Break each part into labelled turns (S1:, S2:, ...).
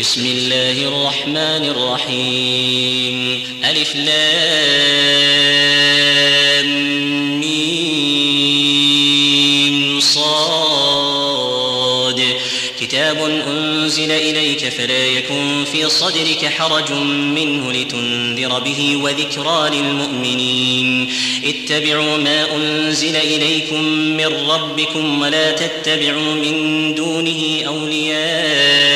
S1: بسم الله الرحمن الرحيم. ألف لام ميم صاد. كتاب أنزل إليك فلا يكن في صدرك حرج منه لتنذر به وذكرى للمؤمنين. اتبعوا ما أنزل إليكم من ربكم ولا تتبعوا من دونه أولياء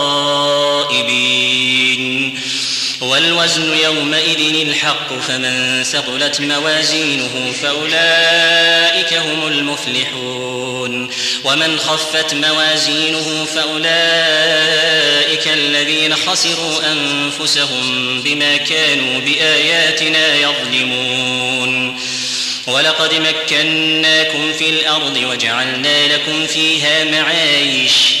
S1: والوزن يومئذ الحق فمن ثقلت موازينه فأولئك هم المفلحون. ومن خفت موازينه فأولئك الذين خسروا أنفسهم بما كانوا بآياتنا يظلمون. ولقد مكناكم في الأرض وجعلنا لكم فيها معايش.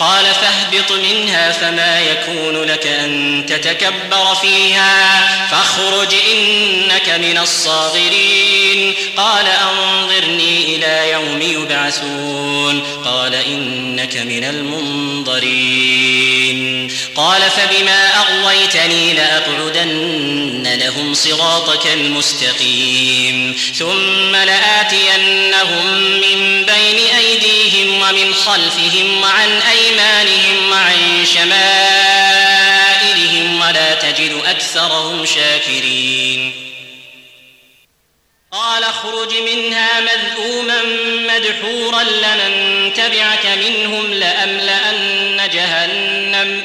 S1: قال فاهبط منها فما يكون لك أن تتكبر فيها فاخرج إنك من الصاغرين قال أنظرني إلى يوم يبعثون. قال إنك من المنظرين. قال فبما أغويتني لأقعدن لهم صراطك المستقيم. ثم لآتينهم من بين أيديهم ومن خلفهم وعن أيمانهم وعن شمائلهم ولا تجد أكثرهم شاكرين. قال اخرج منها مذءوما مدحورا لمن تبعك منهم لأملأن جهنم.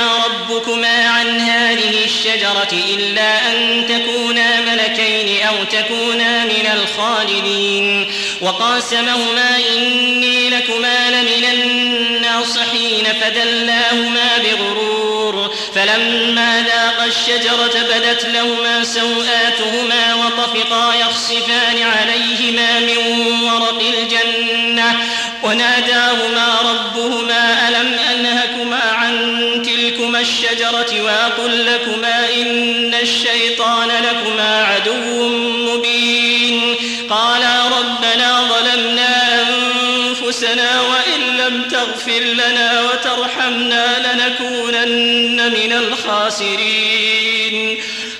S1: ربكما عن هذه الشجرة إلا أن تكونا ملكين أو تكونا من الخالدين. وقاسمهما إني لكما لمن الناصحين. فدلاهما بغرور. فلما ذاقا الشجرة بدت لهما سوآتهما وطفقا يخصفان عليهما من ورق الجنة. وناداهما ربهما ألم أنهكما عن الشجرة وأقل لكما إن الشيطان لكما عدو مبين. قالا ربنا ظلمنا أنفسنا وإن لم تغفر لنا وترحمنا لنكونن من الخاسرين.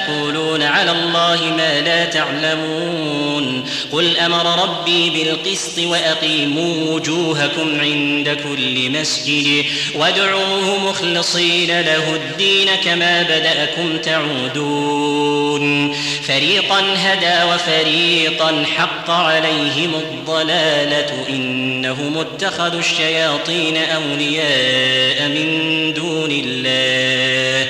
S1: أتقولون على الله ما لا تعلمون. قل أمر ربي بالقسط وأقيموا وجوهكم عند كل مسجد وادعوه مخلصين له الدين كما بدأكم تعودون. فريقا هدى وفريقا حق عليهم الضلالة إنهم اتخذوا الشياطين أولياء من دون الله.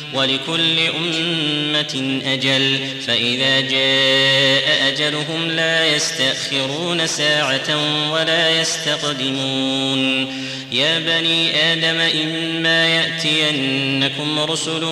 S1: ولكل أمة أجل فإذا جاء أجلهم لا يستأخرون ساعة ولا يستقدمون. يا بني آدم إما يأتينكم رسل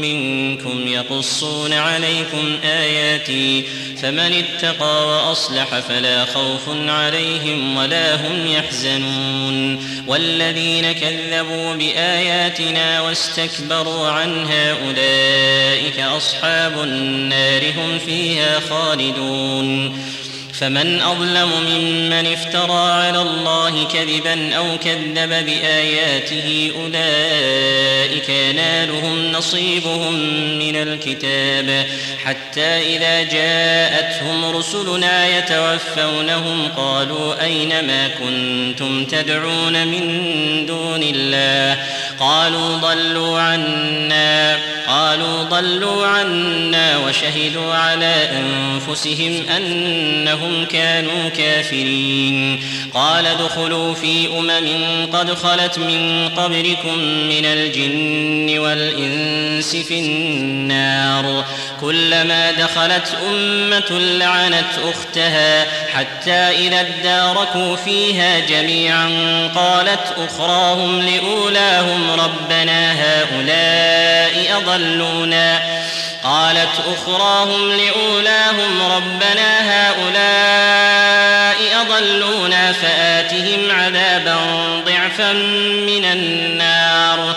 S1: منكم يقصون عليكم آياتي فمن اتقى وأصلح فلا خوف عليهم ولا هم يحزنون. والذين كذبوا بآياتنا واستكبروا عنها أولئك أصحاب النار هم فيها خالدون. فمن أظلم ممن افترى على الله كذبا أو كذب بآياته أولئك ينالهم نصيبهم من الكتاب. حتى إذا جاءتهم رسلنا يتوفونهم قالوا أين ما كنتم تدعون من دون الله؟ قالوا ضلوا عنا. قالوا ضلوا عنا وشهدوا على أنفسهم أنهم كانوا كافرين. قال ادخلوا في أمم قد خلت من قبلكم من الجن والإنس في النار. كلما دخلت أمة لعنت أختها حتى إذا اداركوا فيها جميعا قالت أخراهم لأولاهم ربنا هؤلاء أضلونا قالت أخراهم لأولاهم ربنا هؤلاء أضلونا فآتهم عذابا ضعفا من النار.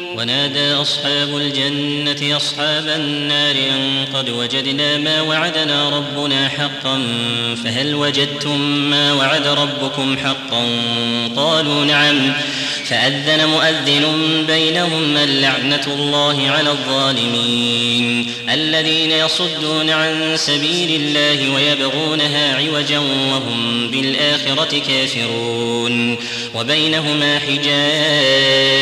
S1: ونادى أصحاب الجنة أصحاب النار أن قد وجدنا ما وعدنا ربنا حقا فهل وجدتم ما وعد ربكم حقا؟ قالوا نعم. فأذن مؤذن بينهم اللعنة الله على الظالمين الذين يصدون عن سبيل الله ويبغونها عوجا وهم بالآخرة كافرون. وبينهما حجاب.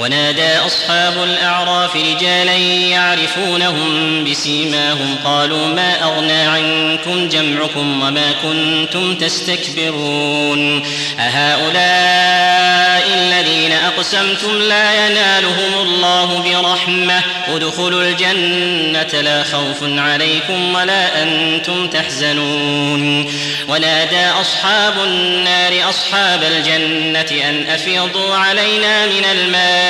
S1: ونادى أصحاب الأعراف رجالا يعرفونهم بسيماهم. قالوا ما أغنى عنكم جمعكم وما كنتم تستكبرون. أهؤلاء الذين أقسمتم لا ينالهم الله برحمة. ادخلوا الجنة لا خوف عليكم ولا أنتم تحزنون. ونادى أصحاب النار أصحاب الجنة أن أفيضوا علينا من الماء.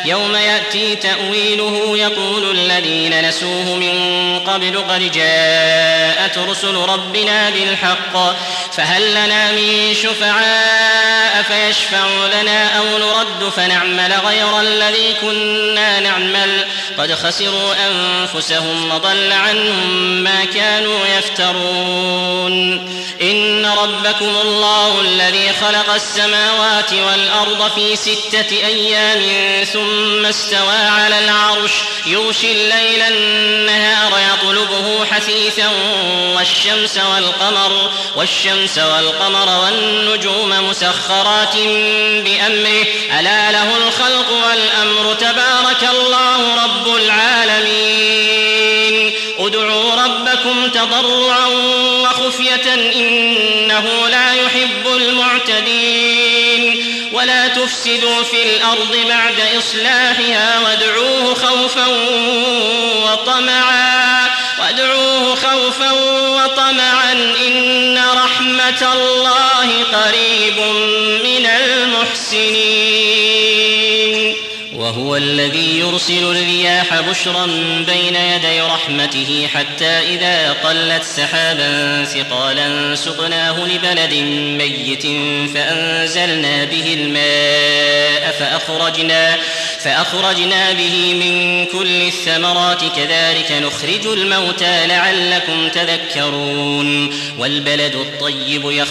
S1: يوم يأتي تأويله يقول الذين نسوه من قبل قد جاءت رسل ربنا بالحق فهل لنا من شفعاء فيشفعوا لنا أو نرد فنعمل غير الذي كنا نعمل؟ قد خسروا أنفسهم وضل عنهم ما كانوا يفترون. إن ربكم الله الذي خلق السماوات والأرض في ستة أيام ثم استوى على العرش يغشي الليل النهار يطلبه حثيثا والشمس والقمر والشمس والقمر والنجوم مسخرات بأمره. ألا له الخلق والأمر تبارك الله رب العالمين. ادعوا ربكم تضرعا وخفية إنه لا يحب المعتدين. تفسدوا في الأرض بعد إصلاحها وادعوه خوفا وطمعا وادعوه خوفا وطمعا. إن رحمة الله قريب من المحسنين. وهو الذي يرسل الرياح بشرا بين يدي رحمته حتى إذا قلت سحابا ثقالا سقناه لبلد ميت فأنزلنا به الماء فأخرجنا فأخرجنا به من كل الثمرات كذلك نخرج الموتى لعلكم تذكرون والبلد الطيب يخرج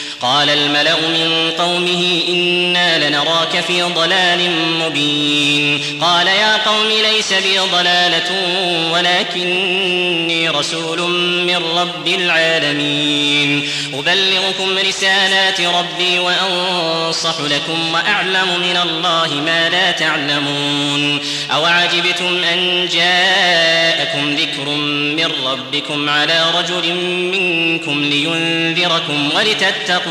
S1: قال الملأ من قومه إنا لنراك في ضلال مبين. قال يا قوم ليس بي ضلالة ولكني رسول من رب العالمين. أبلغكم رسالات ربي وأنصح لكم وأعلم من الله ما لا تعلمون. أوعجبتم أن جاءكم ذكر من ربكم على رجل منكم لينذركم ولتتقوا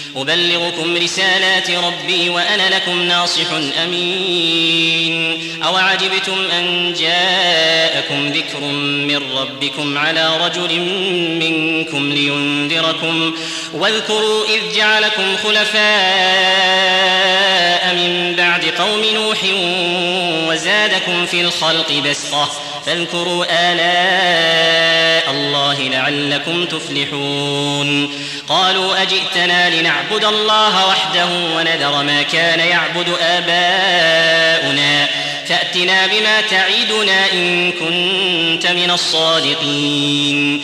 S1: أبلغكم رسالات ربي وأنا لكم ناصح أمين. أوعجبتم أن جاءكم ذكر من ربكم على رجل منكم لينذركم. واذكروا إذ جعلكم خلفاء من بعد قوم نوح وزادكم في الخلق بسطة. فاذكروا آلاء الله لعلكم تفلحون. قالوا أجئتنا لنعبد الله وحده ونذر ما كان يعبد آباؤنا. فأتنا بما تعيدنا إن كنت من الصادقين.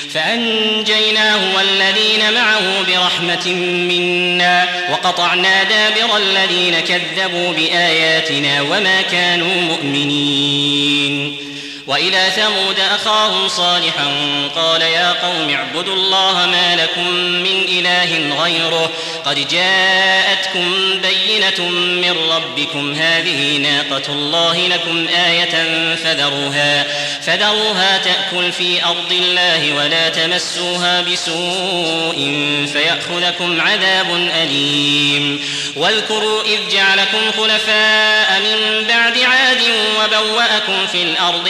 S1: فأنجيناه والذين معه برحمة منا وقطعنا دابر الذين كذبوا بآياتنا وما كانوا مؤمنين. وإلى ثمود أخاهم صالحا قال يا قوم اعبدوا الله ما لكم من إله غيره قد جاءتكم بينة من ربكم. هذه ناقة الله لكم آية فذروها فذروها تأكل في أرض الله ولا تمسوها بسوء فيأخذكم عذاب أليم. واذكروا إذ جعلكم خلفاء من بعد عاد وبوأكم في الأرض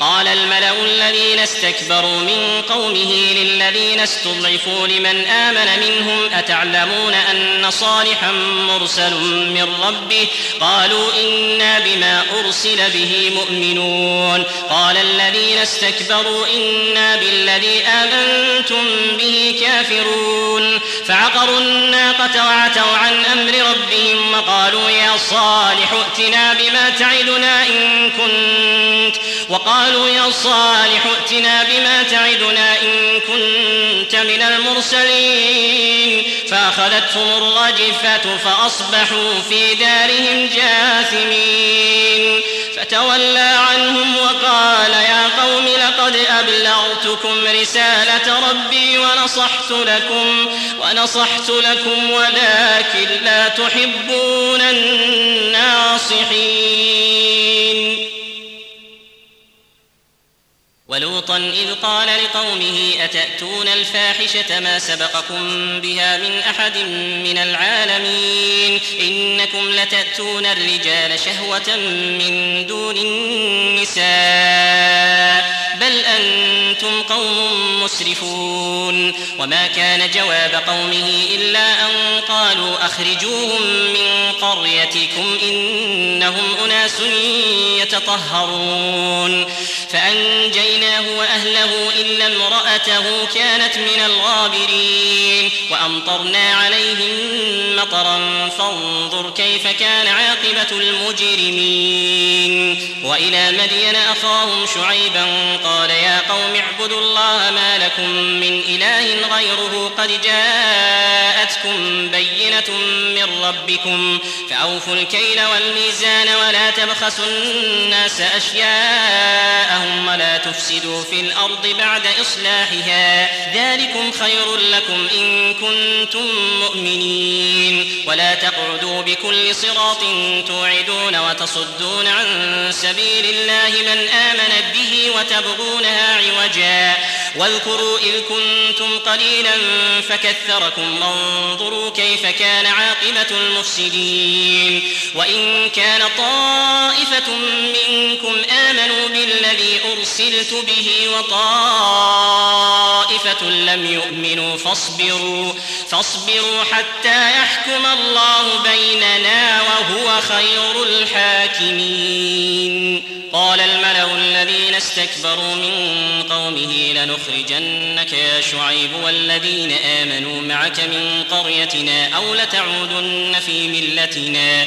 S1: قال الملأ الذين استكبروا من قومه للذين استضعفوا لمن آمن منهم أتعلمون أن صالحا مرسل من ربه؟ قالوا إنا بما أرسل به مؤمنون. قال الذين استكبروا إنا بالذي آمنتم به كافرون. فعقروا الناقة وعتوا عن أمر ربهم وقالوا يا صالح ائتنا بما تعدنا إن كنت. وقالوا يا صالح ائتنا بما تعدنا إن كنت من المرسلين. فأخذتهم الرجفة فأصبحوا في دارهم جاثمين. فتولى عنهم وقال يا قوم لقد أبلغتكم رسالة ربي ونصحت لكم ونصحت لكم ولكن لا تحبون الناصحين. ولوطا إذ قال لقومه أتأتون الفاحشة ما سبقكم بها من أحد من العالمين؟ إنكم لتأتون الرجال شهوة من دون النساء بل أنتم قوم مسرفون. وما كان جواب قومه إلا أن قالوا أخرجوهم من قريتكم إنهم أناس يتطهرون. فأنجيناه وأهله إلا امرأته كانت من الغابرين وأمطرنا عليهم مطرا فانظر كيف كان عاقبة المجرمين وإلى مدين أخاهم شعيبا قال يا قوم اعبدوا الله ما لكم من إله غيره قد جاءتكم بينة من ربكم فأوفوا الكيل والميزان ولا تبخسوا الناس أشياءهم ولا تفسدوا تفسدوا في الأرض بعد إصلاحها. ذلكم خير لكم إن كنتم مؤمنين. ولا تقعدوا بكل صراط توعدون وتصدون عن سبيل الله من آمن به وتبغونها عوجا. واذكروا إذ كنتم قليلا فكثركم وانظروا كيف كان عاقبة المفسدين وإن كان طائفة منكم آمنوا بالذي أرسلت به وطائفة لم يؤمنوا فاصبروا فاصبروا حتى يحكم الله بيننا وهو خير الحاكمين. قال الملأ الذين استكبروا من قومه لنخرجنك يا شعيب والذين آمنوا معك من قريتنا أو لتعودن في ملتنا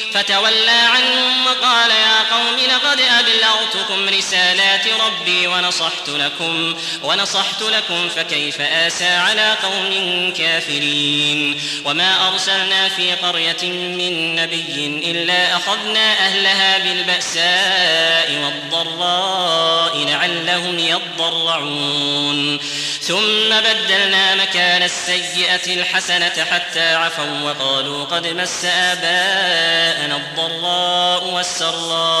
S1: فتولى عنهم وقال يا قوم لقد أبلغتكم رسالات ربي ونصحت لكم ونصحت لكم فكيف آسى على قوم كافرين. وما أرسلنا في قرية من نبي إلا أخذنا أهلها بالبأساء والضراء لعلهم يضرعون. ثم بدلنا مكان السيئة الحسنة حتى عفوا وقالوا قد مس آباءنا الضراء والسراء.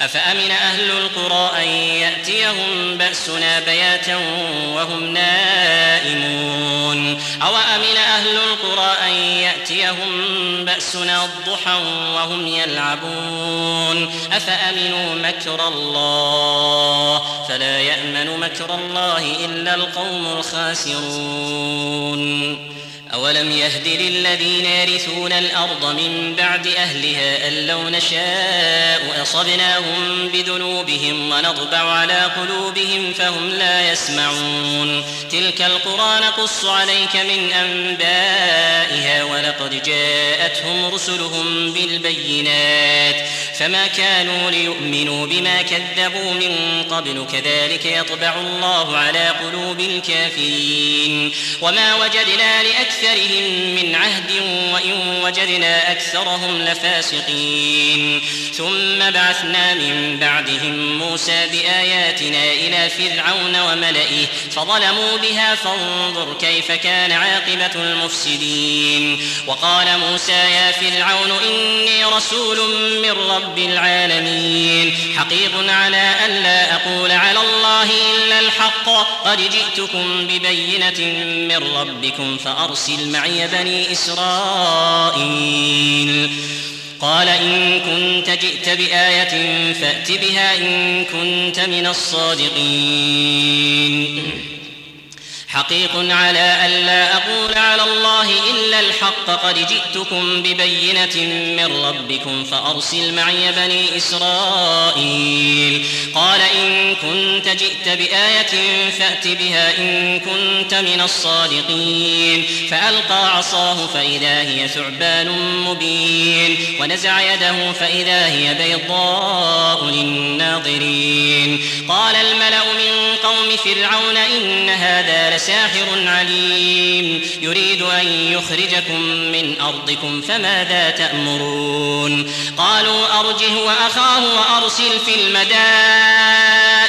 S1: أفأمن أهل القرى أن يأتيهم بأسنا بياتا وهم نائمون؟ أو أمن أهل القرى أن يأتيهم بأسنا الضحى وهم يلعبون؟ أفأمنوا مكر الله؟ فلا يأمن مكر الله إلا القوم الخاسرون. أولم يهد للذين يرثون الأرض من بعد أهلها أن لو نشاء أصبناهم بذنوبهم ونطبع على قلوبهم فهم لا يسمعون تلك القرى نقص عليك من أنبائها ولقد جاءتهم رسلهم بالبينات فما كانوا ليؤمنوا بما كذبوا من قبل كذلك يطبع الله على قلوب الكافرين وما وجدنا لأكثرهم من عهد وإن وجدنا أكثرهم لفاسقين ثم بعثنا من بعدهم موسى بآياتنا إلى فرعون وملئه فظلموا بها فانظر كيف كان عاقبة المفسدين وقال موسى يا فرعون إني رسول من رب رب العالمين حقيق على أن لا أقول على الله إلا الحق قد جئتكم ببينة من ربكم فأرسل معي بني إسرائيل. قال إن كنت جئت بآية فأت بها إن كنت من الصادقين. حقيق على ألا أقول على الله إلا الحق. قد جئتكم ببينة من ربكم فأرسل معي بني إسرائيل. قال إن كنت جئت بآية فأت بها إن كنت من الصادقين. فألقى عصاه فإذا هي ثعبان مبين. ونزع يده فإذا هي بيضاء للناظرين. قال الملأ من قوم فرعون إن هذا لس ساحر عليم. يريد أن يخرجكم من أرضكم فماذا تأمرون؟ قالوا أرجه وأخاه وأرسل في المدائن.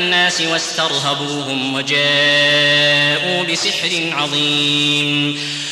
S1: الناس واسترهبوهم وجاءوا بسحر عظيم.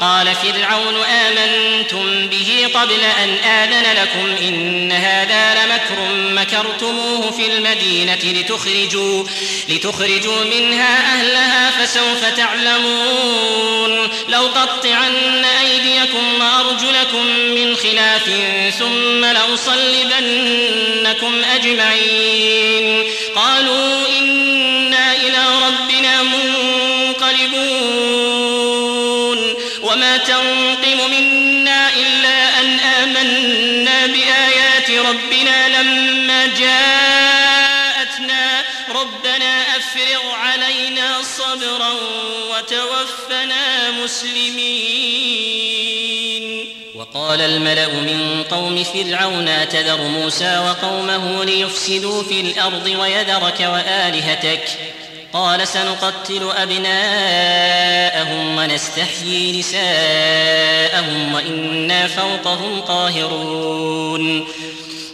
S1: قال فرعون آمنتم به قبل أن آذن لكم إن هذا لمكر مكرتموه في المدينة لتخرجوا لتخرجوا منها أهلها فسوف تعلمون لو قطعن أيديكم وأرجلكم من خلاف ثم لأصلبنكم أجمعين قالوا إنا ربنا لما جاءتنا ربنا أفرغ علينا صبرا وتوفنا مسلمين. وقال الملأ من قوم فرعون تذر موسى وقومه ليفسدوا في الأرض ويذرك وآلهتك؟ قال سنقتل أبناءهم ونستحيي نساءهم وإنا فوقهم قاهرون.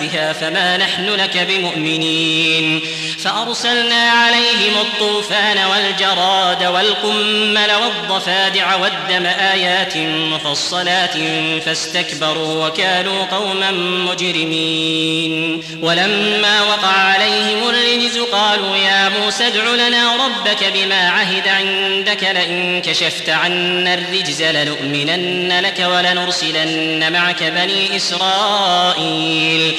S1: بها فما نحن لك بمؤمنين فأرسلنا عليهم الطوفان والجراد والقمل والضفادع والدم آيات مفصلات فاستكبروا وكانوا قوما مجرمين ولما وقع عليهم الرجز قالوا يا موسى ادع لنا ربك بما عهد عندك لئن كشفت عنا الرجز لنؤمنن لك ولنرسلن معك بني إسرائيل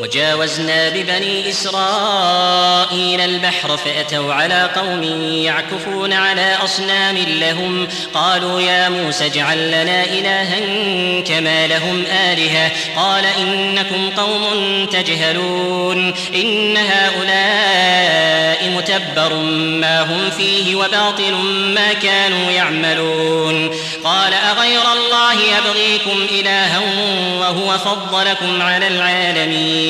S1: وجاوزنا ببني إسرائيل البحر فأتوا على قوم يعكفون على أصنام لهم. قالوا يا موسى اجعل لنا إلها كما لهم آلهة. قال إنكم قوم تجهلون. إن هؤلاء متبر ما هم فيه وباطل ما كانوا يعملون. قال أغير الله يبغيكم إلها وهو فضلكم على العالمين.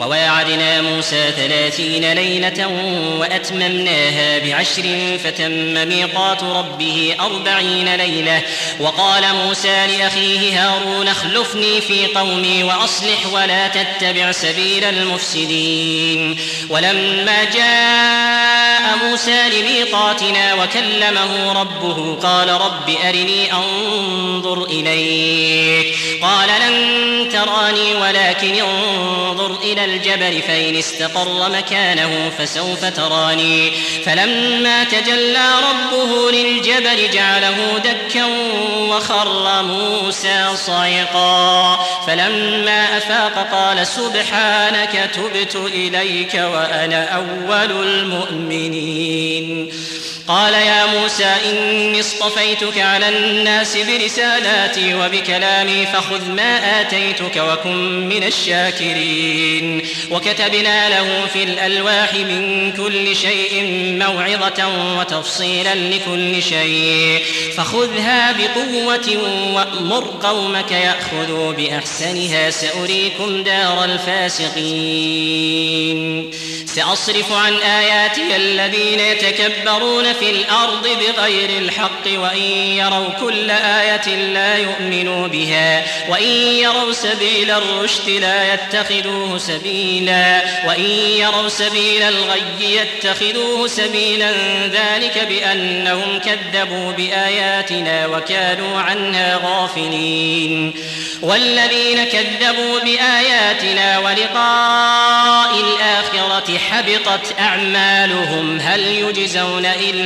S1: وواعدنا موسى ثلاثين ليلة وأتممناها بعشر فتم ميقات ربه أربعين ليلة. وقال موسى لأخيه هارون اخلفني في قومي وأصلح ولا تتبع سبيل المفسدين. ولما جاء موسى لميقاتنا وكلمه ربه قال رب أرني أنظر إليك. قال لن تراني ولكن انظر إلى الجبل فإن استقر مكانه فسوف تراني. فلما تجلى ربه للجبل جعله دكا وخر موسى صعقا فلما أفاق قال سبحانك تبت إليك وأنا أول المؤمنين. قال يا موسى إني اصطفيتك على الناس برسالاتي وبكلامي فخذ ما آتيتك وكن من الشاكرين. وكتبنا له في الألواح من كل شيء موعظة وتفصيلا لكل شيء. فخذها بقوة وأمر قومك يأخذوا بأحسنها سأريكم دار الفاسقين. سأصرف عن آياتي الذين يتكبرون في الأرض بغير الحق وإن يروا كل آية لا يؤمنوا بها وإن يروا سبيل الرشد لا يتخذوه سبيلا وإن يروا سبيل الغي يتخذوه سبيلا ذلك بأنهم كذبوا بآياتنا وكانوا عنها غافلين والذين كذبوا بآياتنا ولقاء الآخرة حبطت أعمالهم هل يجزون إلا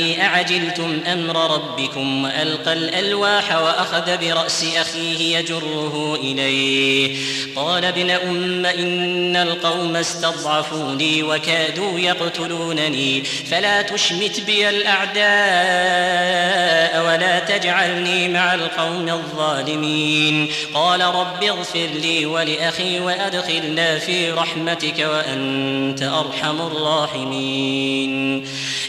S1: أعجلتم أمر ربكم وألقى الألواح وأخذ برأس أخيه يجره إليه. قال ابن أم إن القوم استضعفوني وكادوا يقتلونني فلا تشمت بي الأعداء ولا تجعلني مع القوم الظالمين. قال رب اغفر لي ولأخي وأدخلنا في رحمتك وأنت أرحم الراحمين.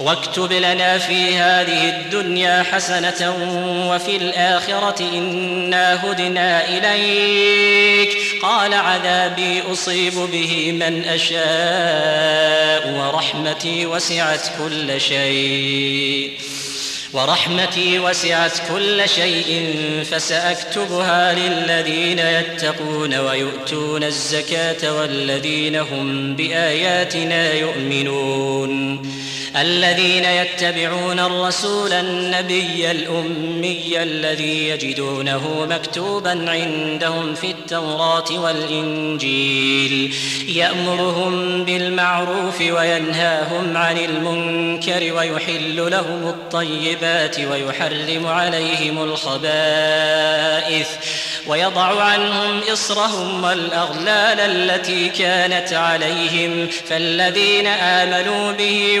S1: واكتب لنا في هذه الدنيا حسنة وفي الآخرة إنا هدنا إليك. قال عذابي أصيب به من أشاء ورحمتي وسعت كل شيء. ورحمتي وسعت كل شيء فسأكتبها للذين يتقون ويؤتون الزكاة والذين هم بآياتنا يؤمنون. الذين يتبعون الرسول النبي الأمي الذي يجدونه مكتوبا عندهم في التوراة والإنجيل. يأمرهم بالمعروف وينهاهم عن المنكر ويحل لهم الطيبات ويحرم عليهم الخبائث. ويضع عنهم إصرهم والأغلال التي كانت عليهم. فالذين آمنوا به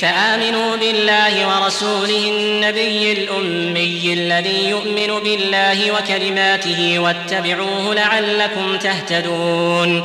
S1: فآمنوا بالله ورسوله النبي الأمي الذي يؤمن بالله وكلماته واتبعوه لعلكم تهتدون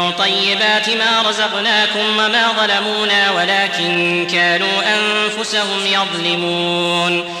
S1: طيبات ما رزقناكم وما ظلمونا ولكن كانوا أنفسهم يظلمون.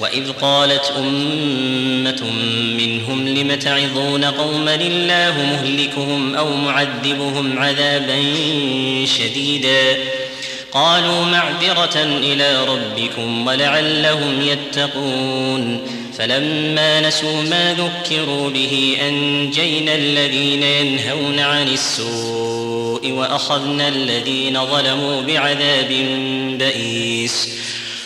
S1: وإذ قالت أمة منهم لم تعظون قوما الله مهلكهم أو معذبهم عذابا شديدا؟ قالوا معذرة إلى ربكم ولعلهم يتقون. فلما نسوا ما ذكروا به أنجينا الذين ينهون عن السوء وأخذنا الذين ظلموا بعذاب بئيس.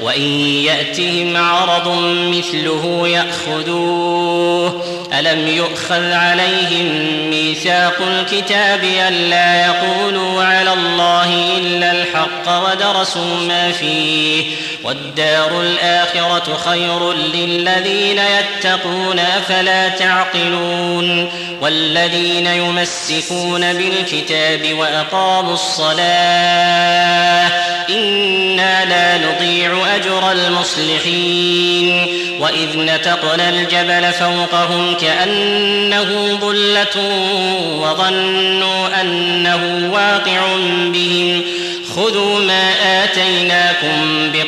S1: وإن يأتهم عرض مثله يأخذوه. ألم يؤخذ عليهم ميثاق الكتاب الا يقولوا على الله إلا الحق ودرسوا ما فيه؟ والدار الآخرة خير للذين يتقون أفلا تعقلون والذين يمسكون بالكتاب وأقاموا الصلاة إنا لا نضيع أجر المصلحين وإذ نتقنا الجبل فوقهم كأنه ظلة وظنوا أنه واقع بهم خذوا ما آتيناكم بقوة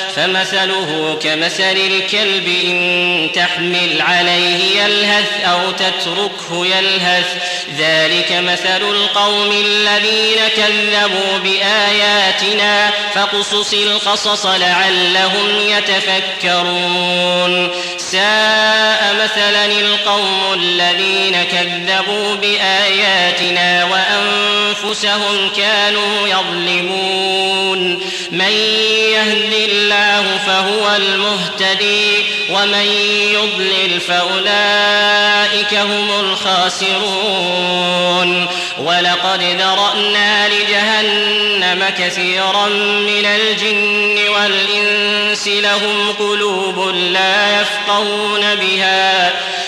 S1: فمثله كمثل الكلب إن تحمل عليه يلهث أو تتركه يلهث. ذلك مثل القوم الذين كذبوا بآياتنا فاقصص القصص لعلهم يتفكرون. ساء مثلا القوم الذين كذبوا بآياتنا وأنفسهم كانوا يظلمون. من يهد الله فهو المهتدي ومن يضلل فأولئك هم الخاسرون. ولقد ذرأنا لجهنم كثيرا من الجن والإنس لهم قلوب لا يفقهون بها.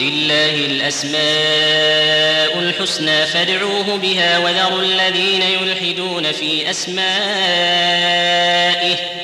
S1: ولله الأسماء الحسنى فادعوه بها وذروا الذين يلحدون في أسمائه.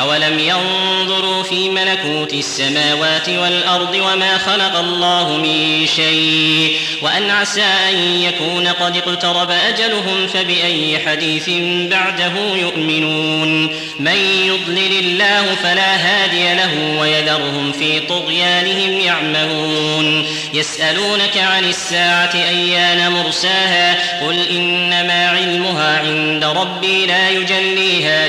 S1: أولم ينظروا في ملكوت السماوات والأرض وما خلق الله من شيء وأن عسى أن يكون قد اقترب أجلهم فبأي حديث بعده يؤمنون من يضلل الله فلا هادي له ويذرهم في طغيانهم يعمهون يسألونك عن الساعة أيان مرساها قل إنما علمها عند ربي لا يجليها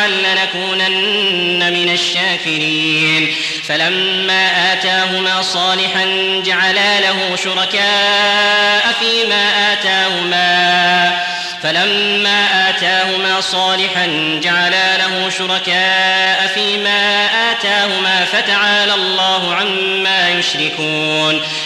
S1: لنكونن من الشاكرين. فلما آتاهما صالحا جعلا له شركاء فيما آتاهما. فلما آتاهما صالحا جعلا له شركاء فيما آتاهما فتعالى الله عما يشركون.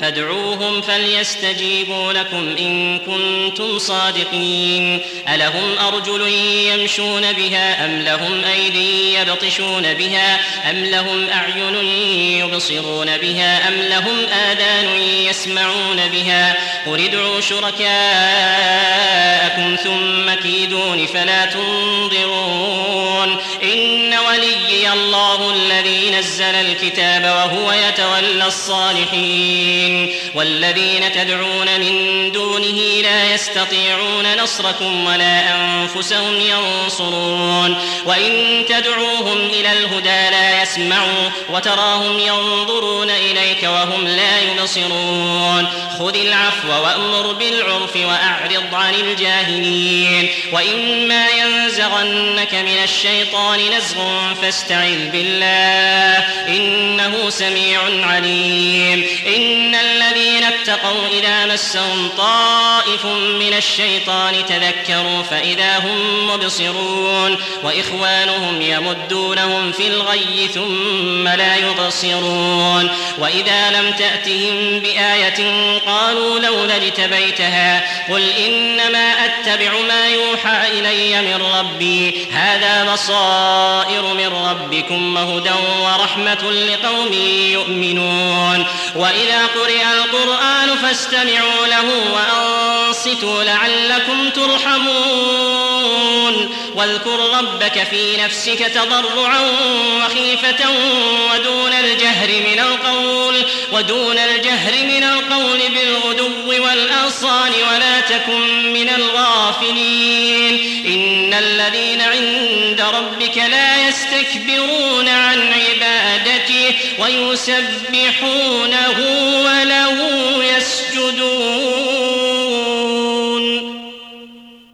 S1: فادعوهم فليستجيبوا لكم إن كنتم صادقين. ألهم أرجل يمشون بها أم لهم أيدي يبطشون بها أم لهم أعين يبصرون بها أم لهم آذان يسمعون بها قل ادعوا شركاءكم ثم كيدون فلا تنظرون. إن وليي الله الذي نزل الكتاب وهو يتولى الصالحين. والذين تدعون من دونه لا يستطيعون نصركم ولا أنفسهم ينصرون وإن تدعوهم إلى الهدى لا يسمعوا وتراهم ينظرون إليك وهم لا يبصرون خذ العفو وأمر بالعرف وأعرض عن الجاهلين وإما ينزغنك من الشيطان نزغ فاستعذ بالله إنه سميع عليم إن الذين اتقوا إذا مسهم طائف من الشيطان تذكروا فإذا هم مبصرون وإخوانهم يمدونهم في الغي ثم لا يبصرون وإذا لم تأتهم بآية قالوا لولا اجتبيتها قل إنما أتبع ما يوحى إلي من ربي هذا بصائر من ربكم وهدى ورحمة لقوم يؤمنون وإذا قرئ القرآن فاستمعوا له وأنصتوا لعلكم ترحمون. واذكر ربك في نفسك تضرعا وخيفة ودون الجهر من القول ودون الجهر من القول بالغدو والآصال. ولا تكن من الغافلين. إن الذين عند ربك لا يستكبرون عن عبادته ويسبحونه وله يسجدون